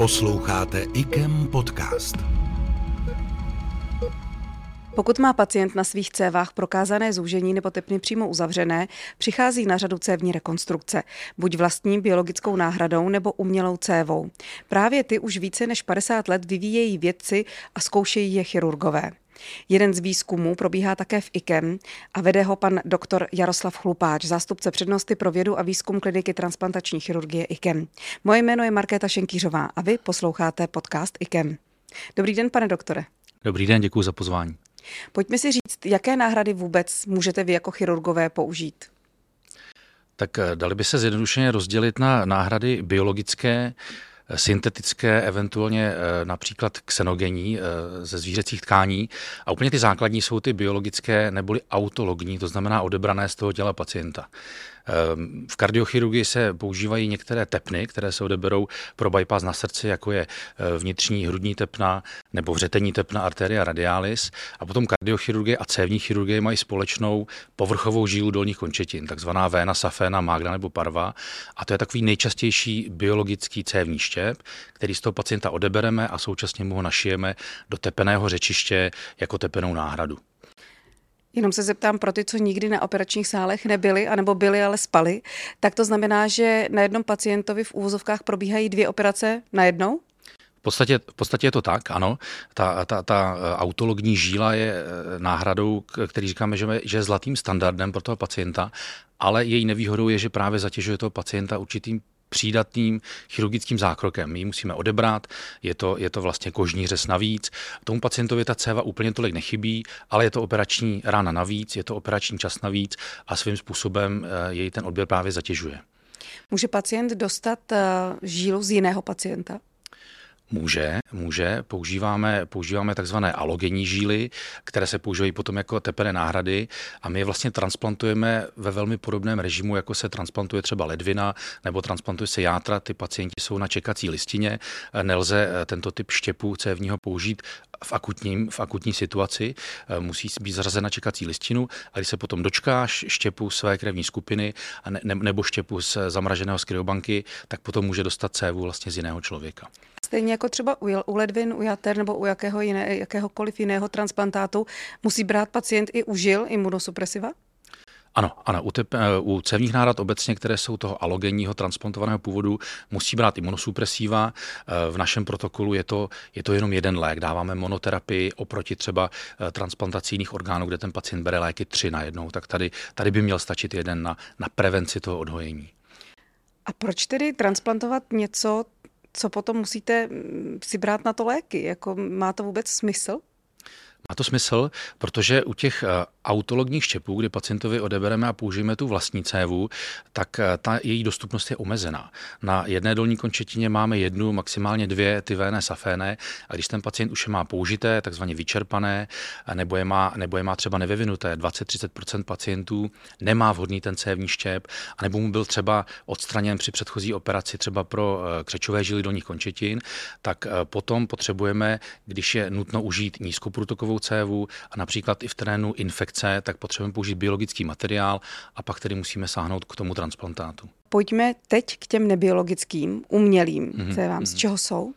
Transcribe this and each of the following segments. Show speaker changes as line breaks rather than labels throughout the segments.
Posloucháte IKEM podcast.
Pokud má pacient na svých cévách prokázané zúžení nebo tepny přímo uzavřené, přichází na řadu cévní rekonstrukce, buď vlastní biologickou náhradou nebo umělou cévou. Právě ty už více než 50 let vyvíjejí vědci a zkoušejí je chirurgové. Jeden z výzkumů probíhá také v IKEM a vede ho pan doktor Jaroslav Chlupáč, zástupce přednosti pro vědu a výzkum kliniky transplantační chirurgie IKEM. Moje jméno je Markéta Šenkýřová a vy posloucháte podcast IKEM. Dobrý den, pane doktore.
Dobrý den, děkuji za pozvání.
Pojďme si říct, jaké náhrady vůbec můžete vy jako chirurgové použít?
Tak eh, dali by se zjednodušeně rozdělit na náhrady biologické, syntetické, eventuálně eh, například xenogenní eh, ze zvířecích tkání. A úplně ty základní jsou ty biologické neboli autologní, to znamená odebrané z toho těla pacienta. Ehm, v kardiochirurgii se používají některé tepny, které se odeberou pro bypass na srdci, jako je eh, vnitřní hrudní tepna nebo vřetení tepna arteria radialis. A potom kardiochirurgie a cévní chirurgie mají společnou povrchovou žílu dolních končetin, takzvaná véna saféna, magna nebo parva. A to je takový nejčastější biologický cévní štěp, který z toho pacienta odebereme a současně mu ho našijeme do tepeného řečiště jako tepenou náhradu.
Jenom se zeptám pro ty, co nikdy na operačních sálech nebyli, anebo byli, ale spali, tak to znamená, že na jednom pacientovi v úvozovkách probíhají dvě operace najednou?
V podstatě, v podstatě je to tak, ano. Ta, ta, ta eh, autologní žíla je eh, náhradou, který říkáme, že, že je zlatým standardem pro toho pacienta, ale její nevýhodou je, že právě zatěžuje toho pacienta určitým přídatným chirurgickým zákrokem. My ji musíme odebrat, je to, je to vlastně kožní řez navíc. Tomu pacientovi ta céva úplně tolik nechybí, ale je to operační rána navíc, je to operační čas navíc a svým způsobem eh, jej ten odběr právě zatěžuje.
Může pacient dostat eh, žílu z jiného pacienta?
Může, může. Používáme, používáme takzvané alogenní žíly, které se používají potom jako tepené náhrady a my je vlastně transplantujeme ve velmi podobném režimu, jako se transplantuje třeba ledvina nebo transplantuje se játra. Ty pacienti jsou na čekací listině. Nelze eh, tento typ štěpu cévního použít v, akutním, v akutní situaci. Eh, musí být zařazena čekací listinu a když se potom dočkáš štěpu své krevní skupiny ne, nebo štěpu z zamraženého z kryobanky, tak potom může dostat cévu vlastně z jiného člověka.
Stejně jako třeba u, u ledvin, u jater nebo u jakého jiné, jakéhokoliv jiného transplantátu, musí brát pacient i u žil imunosupresiva?
Ano, ano. U, tep, eh, u cévních nárad obecně, které jsou toho alogenního transplantovaného původu, musí brát imunosupresiva. Eh, v našem protokolu je to, je to jenom jeden lék. Dáváme monoterapii oproti třeba eh, transplantací jiných orgánů, kde ten pacient bere léky tři na jednou. Tak tady, tady by měl stačit jeden na, na prevenci toho odhojení.
A proč tedy transplantovat něco, co potom musíte mm, si brát na to léky? Jako, má to vůbec smysl?
Má to smysl, protože u těch eh, autologních štěpů, kdy pacientovi odebereme a použijeme tu vlastní cévu, tak eh, ta její dostupnost je omezená. Na jedné dolní končetině máme jednu, maximálně dvě ty véné saféné a když ten pacient už je má použité, takzvaně vyčerpané, nebo je má, nebo je má třeba nevyvinuté, 20-30% pacientů nemá vhodný ten cévní štěp, anebo mu byl třeba odstraněn při předchozí operaci třeba pro eh, křečové žily dolních končetin, tak potom potřebujeme, když je nutno užít nízkoprůtokovou cévu a například i v terénu infekce, tak potřebujeme použít biologický materiál a pak tedy musíme sáhnout k tomu transplantátu.
Pojďme teď k těm nebiologickým, umělým mm-hmm. cévám. Z mhm. čeho jsou?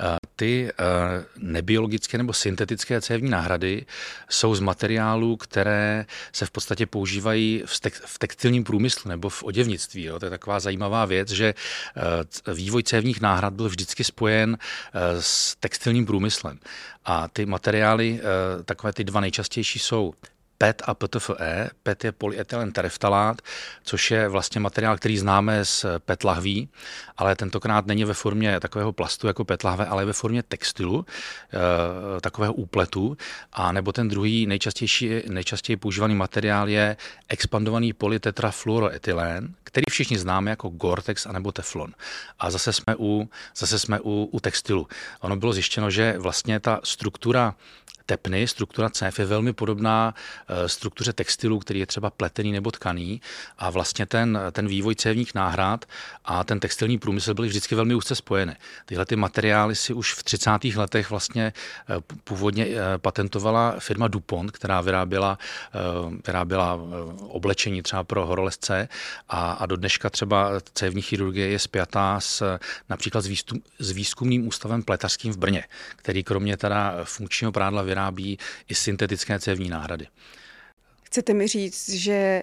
Eh, ty eh, nebiologické nebo syntetické cévní náhrady jsou z materiálů, které se v podstatě používají v textilním průmyslu nebo v oděvnictví. Jo. To je taková zajímavá věc, že eh, vývoj cévních náhrad byl vždycky spojen s textilním průmyslem. A ty materiály, takové ty dva nejčastější jsou PET a PTFE. PET je polyetylen tereftalát, což je vlastně materiál, který známe z PET lahví, ale tentokrát není ve formě takového plastu jako PET lahve, ale ve formě textilu, eh, takového úpletu. A nebo ten druhý nejčastější, nejčastěji používaný materiál je expandovaný polytetrafluoroetylén, který všichni známe jako Gore-Tex anebo Teflon. A zase jsme u, zase jsme u, u textilu. Ono bylo zjištěno, že vlastně ta struktura tepny, struktura cév je velmi podobná struktuře textilu, který je třeba pletený nebo tkaný a vlastně ten, ten vývoj cévních náhrad a ten textilní průmysl byly vždycky velmi úzce spojené. Tyhle ty materiály si už v 30. letech vlastně původně patentovala firma DuPont, která vyráběla, vyráběla oblečení třeba pro horolezce a, a do dneška třeba cévní chirurgie je spjatá s, například s, výstup, s výzkumným ústavem pletařským v Brně, který kromě teda funkčního prádla vyrábí i syntetické cévní náhrady.
Chcete mi říct, že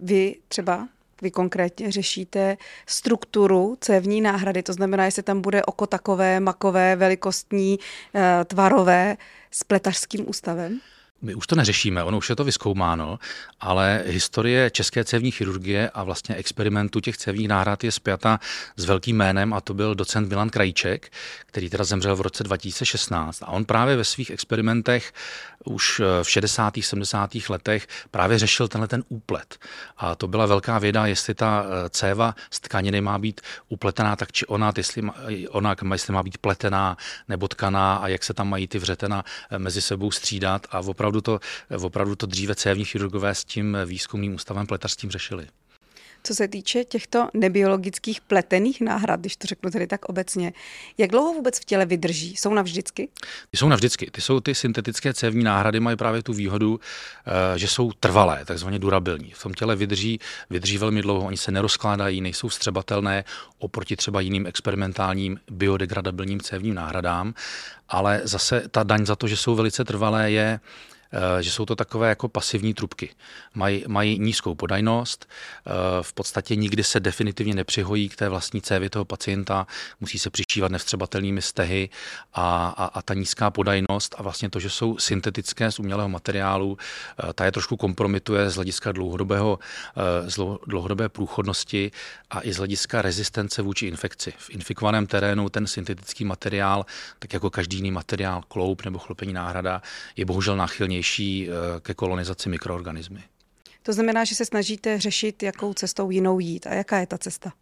vy třeba vy konkrétně řešíte strukturu cévní náhrady, to znamená, jestli tam bude oko takové, makové, velikostní, eh, tvarové s pletařským ústavem?
My už to neřešíme, ono už je to vyskoumáno, ale historie české cévní chirurgie a vlastně experimentu těch cévních náhrad je spjata s velkým jménem a to byl docent Milan Krajíček, který teda zemřel v roce 2016. A on právě ve svých experimentech už v 60. 70. letech právě řešil tenhle ten úplet. A to byla velká věda, jestli ta eh, céva z tkaniny má být upletená tak či ona, jestli má, ona, jestli má být pletená nebo tkaná a jak se tam mají ty vřetena eh, mezi sebou střídat a opravdu opravdu to, opravdu to dříve cévní chirurgové s tím výzkumným ústavem pletařským řešili.
Co se týče těchto nebiologických pletených náhrad, když to řeknu tedy tak obecně, jak dlouho vůbec v těle vydrží? Jsou navždycky?
Ty jsou navždycky. Ty jsou ty syntetické cévní náhrady, mají právě tu výhodu, eh, že jsou trvalé, takzvaně durabilní. V tom těle vydrží, vydrží velmi dlouho, oni se nerozkládají, nejsou střebatelné oproti třeba jiným experimentálním biodegradabilním cévním náhradám, ale zase ta daň za to, že jsou velice trvalé, je že jsou to takové jako pasivní trubky. Mají, mají nízkou podajnost, eh, v podstatě nikdy se definitivně nepřihojí k té vlastní cévě toho pacienta, musí se přišívat nevstřebatelnými stehy a, a, a ta nízká podajnost a vlastně to, že jsou syntetické z umělého materiálu, eh, ta je trošku kompromituje z hlediska dlouhodobého, dlouhodobé průchodnosti a i z hlediska rezistence vůči infekci. V infikovaném terénu ten syntetický materiál, tak jako každý jiný materiál, kloup nebo chlopení náhrada, je bohužel náchylnější vhodnější eh, ke kolonizaci mikroorganismy.
To znamená, že se snažíte řešit, jakou cestou jinou jít. A jaká je ta cesta?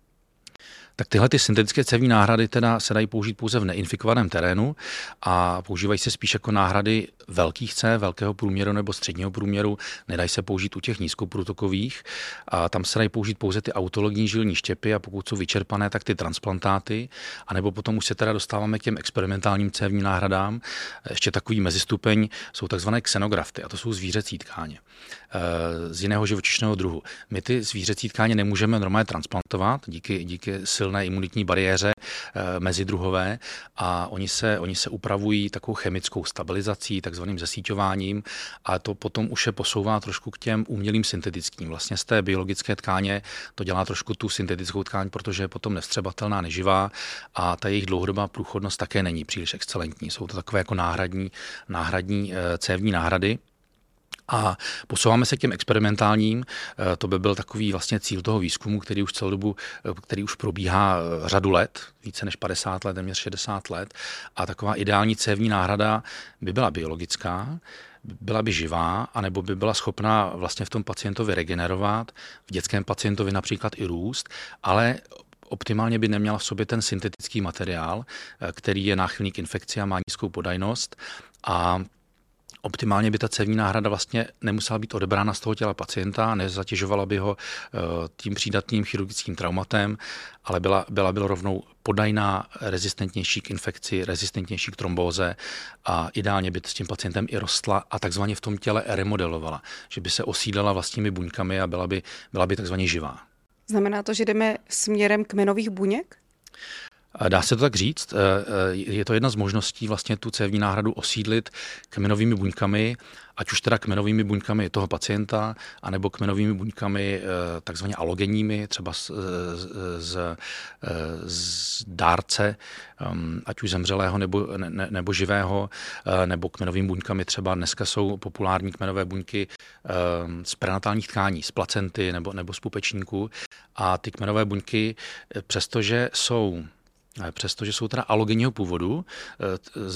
Tak tyhle ty syntetické cévní náhrady teda se dají použít pouze v neinfikovaném terénu a používají se spíš jako náhrady velkých C, velkého průměru nebo středního průměru. Nedají se použít u těch nízkoprůtokových a tam se dají použít pouze ty autologní žilní štěpy a pokud jsou vyčerpané, tak ty transplantáty. A nebo potom už se teda dostáváme k těm experimentálním cévním náhradám. Ještě takový mezistupeň jsou takzvané xenografty a to jsou zvířecí tkáně eh, z jiného živočišného druhu. My ty zvířecí tkáně nemůžeme normálně transplantovat díky, díky silné imunitní bariéře eh, mezidruhové a oni se, oni se upravují takovou chemickou stabilizací, takzvaným zasíťováním a to potom už je posouvá trošku k těm umělým syntetickým. Vlastně z té biologické tkáně to dělá trošku tu syntetickou tkáň, protože je potom nevstřebatelná, neživá a ta jejich dlouhodobá průchodnost také není příliš excelentní. Jsou to takové jako náhradní, náhradní eh, cévní náhrady. A posouváme se k těm experimentálním. Eh, to by byl takový vlastně cíl toho výzkumu, který už celou dobu, eh, který už probíhá eh, řadu let, více než 50 let, téměř 60 let. A taková ideální cévní náhrada by byla biologická, byla by živá, anebo by byla schopná vlastně v tom pacientovi regenerovat, v dětském pacientovi například i růst, ale optimálně by neměla v sobě ten syntetický materiál, který je náchylný k infekci a má nízkou podajnost a Optimálně by ta cévní náhrada vlastně nemusela být odebrána z toho těla pacienta, nezatěžovala by ho eh, tím přídatným chirurgickým traumatem, ale byla, byla by rovnou podajná, rezistentnější k infekci, rezistentnější k trombóze a ideálně by s tím pacientem i rostla a takzvaně v tom těle remodelovala, že by se osídlela vlastními buňkami a byla by, byla by takzvaně živá.
Znamená to, že jdeme směrem kmenových buněk?
Dá se to tak říct. Eh, eh, je to jedna z možností vlastně tu cévní náhradu osídlit kmenovými buňkami, ať už teda kmenovými buňkami toho pacienta, anebo kmenovými buňkami eh, takzvaně alogenními, třeba z, z, z dárce, ehm, ať už zemřelého nebo, ne, nebo živého, nebo kmenovými buňkami třeba dneska jsou populární kmenové buňky ehm, z prenatálních tkání, z placenty nebo, nebo z pupečníků. A ty kmenové buňky, přestože jsou přestože jsou teda alogenního původu,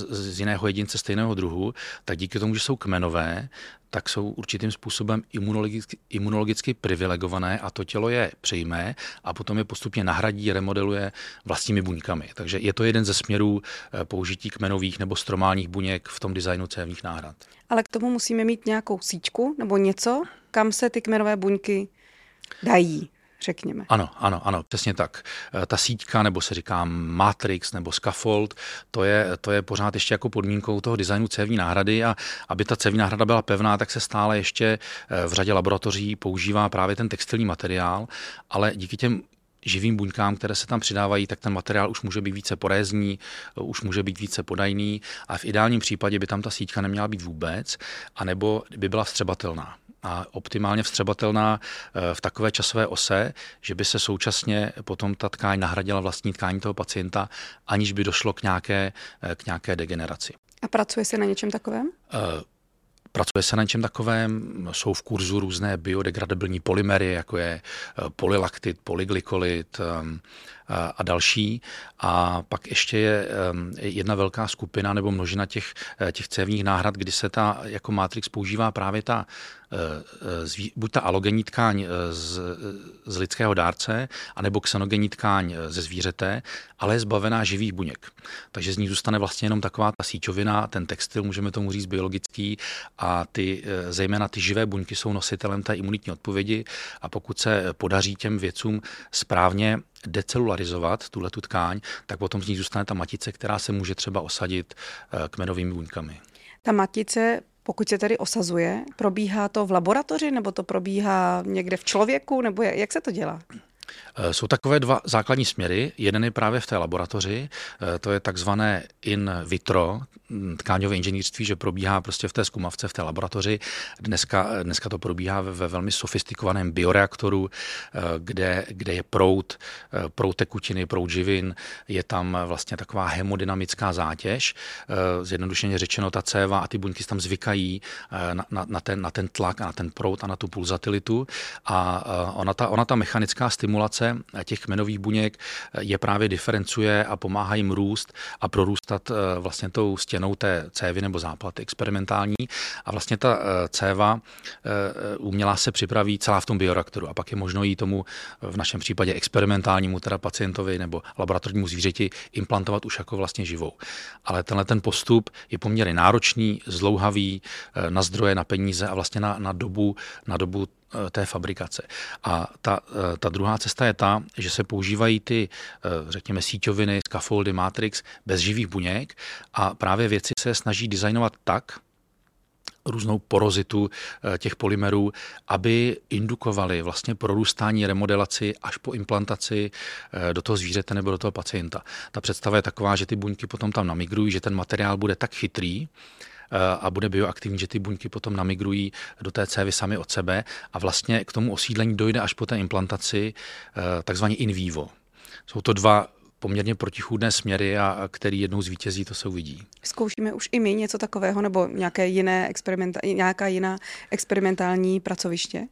z jiného jedince stejného druhu, tak díky tomu, že jsou kmenové, tak jsou určitým způsobem imunologicky, imunologicky privilegované a to tělo je přijme a potom je postupně nahradí, remodeluje vlastními buňkami. Takže je to jeden ze směrů eh, použití kmenových nebo stromálních buněk v tom designu cévních náhrad.
Ale k tomu musíme mít nějakou síčku nebo něco, kam se ty kmenové buňky dají řekněme.
Ano, ano, ano, přesně tak. Eh, ta síťka, nebo se říká matrix, nebo scaffold, to je, to je pořád ještě jako podmínkou toho designu cévní náhrady a aby ta cévní náhrada byla pevná, tak se stále ještě eh, v řadě laboratoří používá právě ten textilní materiál, ale díky těm živým buňkám, které se tam přidávají, tak ten materiál už může být více porézní, eh, už může být více podajný a v ideálním případě by tam ta síťka neměla být vůbec, anebo by byla vstřebatelná a optimálně vstřebatelná eh, v takové časové ose, že by se současně potom ta tkáň nahradila vlastní tkání toho pacienta, aniž by došlo k nějaké, eh, k nějaké degeneraci.
A pracuje se na něčem takovém?
Uh, Pracuje se na něčem takovém, jsou v kurzu různé biodegradabilní polymery, jako je polylaktit, polyglykolit a další. A pak ještě je jedna velká skupina nebo množina těch, těch cévních náhrad, kdy se ta jako matrix používá právě ta Eh, buď ta alogenní tkáň z, z lidského dárce, anebo xenogenní tkáň ze zvířete, ale je zbavená živých buněk. Takže z ní zůstane vlastně jenom taková ta síťovina, ten textil, můžeme tomu říct biologický, a ty, zejména ty živé buňky jsou nositelem té imunitní odpovědi a pokud se podaří těm věcům správně decelularizovat tuhle tu tkáň, tak potom z ní zůstane ta matice, která se může třeba osadit kmenovými buňkami.
Ta matice pokud se tedy osazuje, probíhá to v laboratoři nebo to probíhá někde v člověku, nebo jak se to dělá?
Eh, jsou takové dva základní směry. Jeden je právě v té laboratoři, eh, to je takzvané in vitro tkáňové inženýrství, že probíhá prostě v té zkumavce, v té laboratoři. Dneska, dneska to probíhá ve, ve velmi sofistikovaném bioreaktoru, eh, kde, kde je prout, prout tekutiny, prout živin, je tam vlastně taková hemodynamická zátěž. Zjednodušeně řečeno, ta céva a ty buňky tam zvykají na, na, na, ten, na ten tlak a na ten prout a na tu pulzatilitu a ona ta, ona ta mechanická stimulace těch kmenových buněk je právě diferencuje a pomáhá jim růst a prorůstat eh, vlastně tou stěnou té cévy nebo záplaty experimentální. A vlastně ta eh, céva eh, umělá se připraví celá v tom bioreaktoru a pak je možno jí tomu v našem případě experimentálnímu teda pacientovi nebo laboratornímu zvířeti implantovat už jako vlastně živou. Ale tenhle ten postup je poměrně náročný, zlouhavý na zdroje, na peníze a vlastně na, na dobu, na dobu Eh, té fabrikace. A ta, eh, ta druhá cesta je ta, že se používají ty, eh, řekněme, síťoviny, scaffoldy, matrix bez živých buněk a právě věci se snaží designovat tak, různou porozitu těch polymerů, aby indukovali vlastně prorůstání remodelaci až po implantaci do toho zvířete nebo do toho pacienta. Ta představa je taková, že ty buňky potom tam namigrují, že ten materiál bude tak chytrý, a bude bioaktivní, že ty buňky potom namigrují do té cévy sami od sebe a vlastně k tomu osídlení dojde až po té implantaci eh, takzvaně in vivo. Jsou to dva poměrně protichůdné směry a který jednou zvítězí, to se uvidí.
Zkoušíme už i my něco takového nebo nějaké jiné experimenta- nějaká jiná experimentální pracoviště?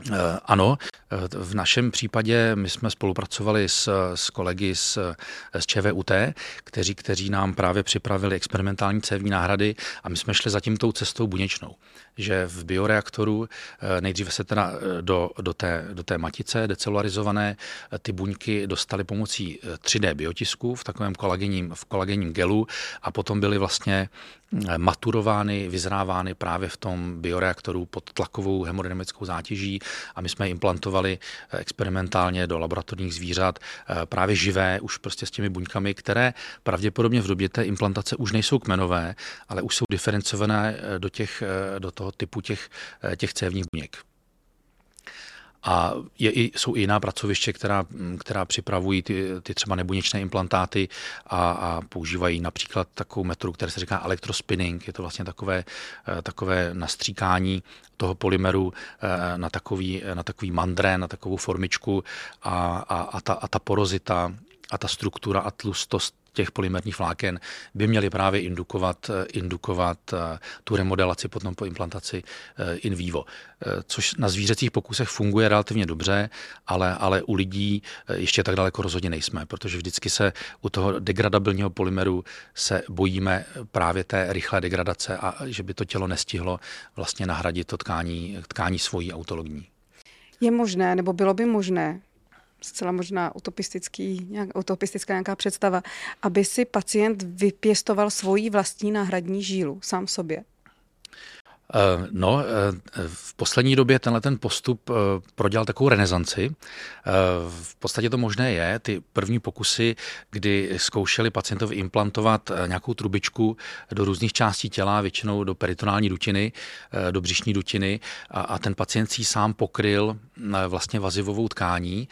Eh, ano, eh, v našem případě my jsme spolupracovali s, s kolegy z, z ČVUT, kteří, kteří nám právě připravili experimentální cévní náhrady a my jsme šli za tím tou cestou buněčnou, že v bioreaktoru eh, nejdříve se teda do, do, té, do té matice decelularizované ty buňky dostaly pomocí 3D biotisku v takovém kolagenním, v kolagenním gelu a potom byly vlastně maturovány, vyzrávány právě v tom bioreaktoru pod tlakovou hemodynamickou zátěží a my jsme implantovali eh, experimentálně do laboratorních zvířat eh, právě živé, už prostě s těmi buňkami, které pravděpodobně v době té implantace už nejsou kmenové, ale už jsou diferencované eh, do, těch, do toho typu těch, těch cévních buněk. A je jsou i jiná pracoviště, která, která připravují ty, ty třeba nebuněčné implantáty a, a používají například takovou metodu, která se říká elektrospinning. Je to vlastně takové, eh, takové nastříkání toho polymeru eh, na takový, na takový mandré, na takovou formičku a, a, a, ta, a ta porozita a ta struktura a tlustost těch polymerních vláken by měly právě indukovat, indukovat tu remodelaci potom po implantaci in vivo. Což na zvířecích pokusech funguje relativně dobře, ale, ale u lidí ještě tak daleko rozhodně nejsme, protože vždycky se u toho degradabilního polymeru se bojíme právě té rychlé degradace a že by to tělo nestihlo vlastně nahradit to tkání, tkání svojí autologní.
Je možné, nebo bylo by možné, zcela možná utopistický, nějak, utopistická nějaká představa, aby si pacient vypěstoval svoji vlastní náhradní žílu sám sobě?
Eh, no, eh, v poslední době tenhle ten postup eh, prodělal takovou renesanci. V podstatě to možné je. Ty první pokusy, kdy zkoušeli pacientovi implantovat nějakou trubičku do různých částí těla, většinou do peritonální dutiny, do břišní dutiny a, a ten pacient si sám pokryl vlastně vazivovou tkání.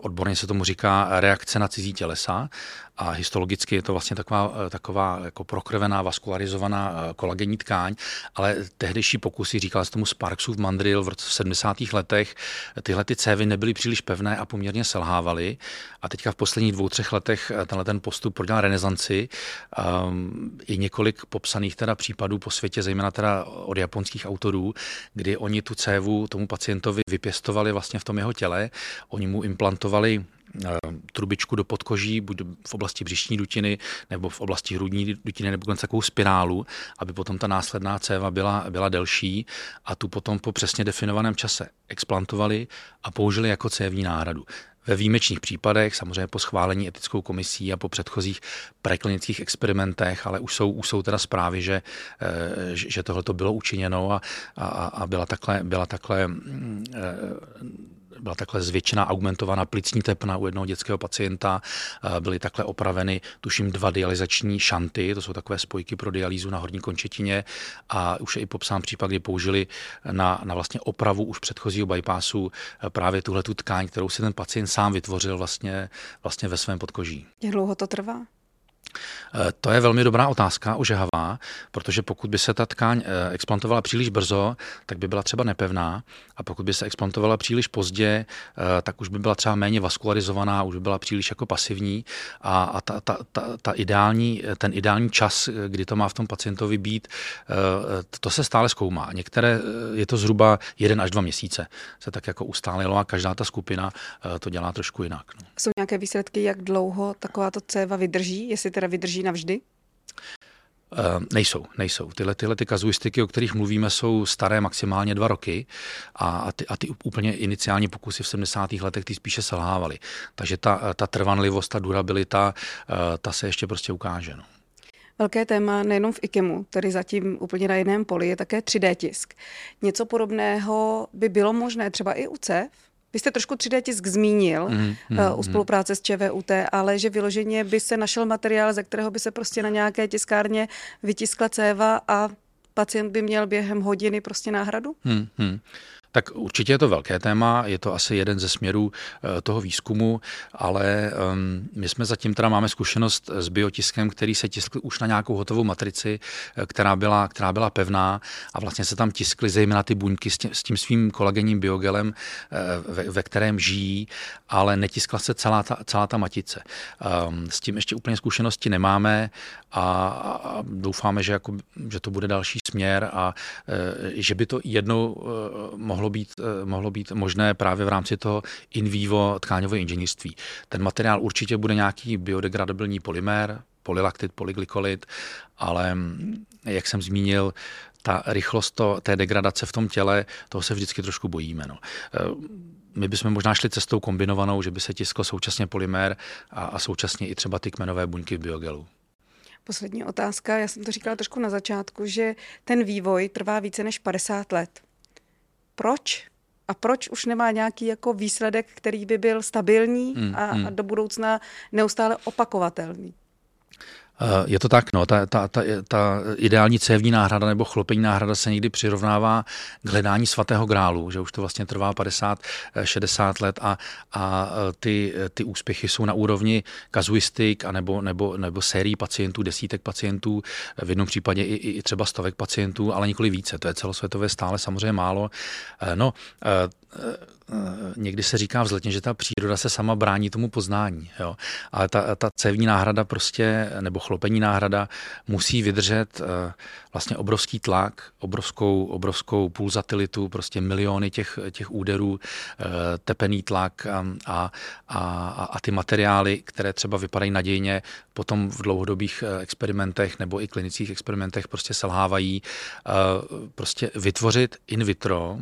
Odborně se tomu říká reakce na cizí tělesa a histologicky je to vlastně taková, taková jako prokrvená, vaskularizovaná kolagenní tkáň, ale tehdejší pokusy, říkal se tomu Sparksův mandril v roce v 70. letech, tyhle ty cévy nebyly příliš pevné a poměrně selhávaly. A teďka v posledních dvou, třech letech tenhle ten postup prodělal renesanci. Um, I několik popsaných teda případů po světě, zejména teda od japonských autorů, kdy oni tu cévu tomu pacientovi vypěstovali vlastně v tom jeho těle, oni mu implantovali Eh, trubičku do podkoží, buď v oblasti břišní dutiny, nebo v oblasti hrudní dutiny, nebo dokonce takovou spirálu, aby potom ta následná céva byla, byla delší a tu potom po přesně definovaném čase explantovali a použili jako cévní náhradu. Ve výjimečných případech, samozřejmě po schválení etickou komisí a po předchozích preklinických experimentech, ale už jsou, už jsou teda zprávy, že, eh, že tohle to bylo učiněno a, a, a byla takhle, byla takhle mm, eh, byla takhle zvětšená augmentovaná plicní tepna u jednoho dětského pacienta, byly takhle opraveny, tuším, dva dializační šanty, to jsou takové spojky pro dialýzu na horní končetině a už je i popsán případ, kdy použili na, na vlastně opravu už předchozího bypassu právě tuhle tu tkáň, kterou si ten pacient sám vytvořil vlastně, vlastně ve svém podkoží.
Jak dlouho to trvá?
Eh, to je velmi dobrá otázka, ožehavá, protože pokud by se ta tkáň eh, explantovala příliš brzo, tak by byla třeba nepevná a pokud by se explantovala příliš pozdě, eh, tak už by byla třeba méně vaskularizovaná, už by byla příliš jako pasivní a, a ta, ta, ta, ta ideální, ten ideální čas, kdy to má v tom pacientovi být, to se stále zkoumá. Některé je to zhruba jeden až dva měsíce se tak jako ustálilo a každá ta skupina to dělá trošku jinak. No.
Jsou nějaké výsledky, jak dlouho takováto céva vydrží, jestli teda vydrží navždy?
Uh, nejsou, nejsou. Tyhle, tyhle ty kazuistiky, o kterých mluvíme, jsou staré maximálně dva roky a, a, ty, a ty úplně iniciální pokusy v 70. letech ty spíše selhávaly. Takže ta, ta trvanlivost, ta durabilita, uh, ta se ještě prostě ukáže. No.
Velké téma nejenom v IKEMu, tedy zatím úplně na jiném poli, je také 3D tisk. Něco podobného by bylo možné třeba i u CEF? Vy jste trošku 3D tisk zmínil mm, mm, uh, u spolupráce mm. s ČVUT, ale že vyloženě by se našel materiál, ze kterého by se prostě na nějaké tiskárně vytiskla céva a pacient by měl během hodiny prostě náhradu?
Hmm, hmm. Tak určitě je to velké téma, je to asi jeden ze směrů eh, toho výzkumu, ale ehm, my jsme zatím teda máme zkušenost s biotiskem, který se tiskl už na nějakou hotovou matrici, eh, která byla, která byla pevná a vlastně se tam tiskly zejména ty buňky s tím, svým kolagenním biogelem, eh, ve, ve kterém žijí, ale netiskla se celá ta, celá ta matice. Ehm, s tím ještě úplně zkušenosti nemáme a, a doufáme, že, jako, že to bude další směr a že by to jednou mohlo mohlo být, eh, mohlo být možné právě v rámci toho in vivo tkáňového inženýrství. Ten materiál určitě bude nějaký biodegradabilní polymer, polylaktid, polyglykolid, ale mm, jak jsem zmínil, ta rychlost to, té degradace v tom těle, toho se vždycky trošku bojíme. No. Eh, my bychom možná šli cestou kombinovanou, že by se tiskl současně polymer a, a současně i třeba ty kmenové buňky v biogelu.
Poslední otázka, já jsem to říkala trošku na začátku, že ten vývoj trvá více než 50 let proč a proč už nemá nějaký jako výsledek, který by byl stabilní hmm, a, hmm. a do budoucna neustále opakovatelný.
Eh, je to tak, no, ta, ta, ta, ta ideální cévní náhrada nebo chlopení náhrada se někdy přirovnává k hledání svatého grálu, že už to vlastně trvá 50-60 let a, a eh, ty, ty úspěchy jsou na úrovni kazuistik a nebo, nebo, nebo sérií pacientů, desítek pacientů, v jednom případě i, i třeba stovek pacientů, ale nikoli více. To je celosvětové stále samozřejmě málo. Eh, no, někdy se říká vzletně, že ta příroda se sama brání tomu poznání. Jo? Ale ta, ta cévní náhrada prostě, nebo chlopení náhrada musí vydržet eh, vlastně obrovský tlak, obrovskou, obrovskou pulzatilitu, prostě miliony těch, těch úderů, tepený tlak a, a, a, a ty materiály, které třeba vypadají nadějně, potom v dlouhodobých experimentech nebo i klinických experimentech prostě selhávají. Prostě vytvořit in vitro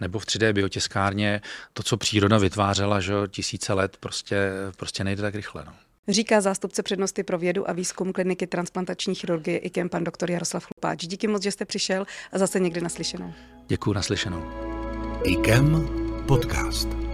nebo v 3D biotiskárně to, co příroda vytvářela že tisíce let, prostě, prostě nejde tak rychle. No.
Říká zástupce přednosti pro vědu a výzkum kliniky transplantační chirurgie IKEM pan doktor Jaroslav Chlupáč. Díky moc, že jste přišel a zase někdy naslyšenou.
Děkuji naslyšenou.
IKEM podcast.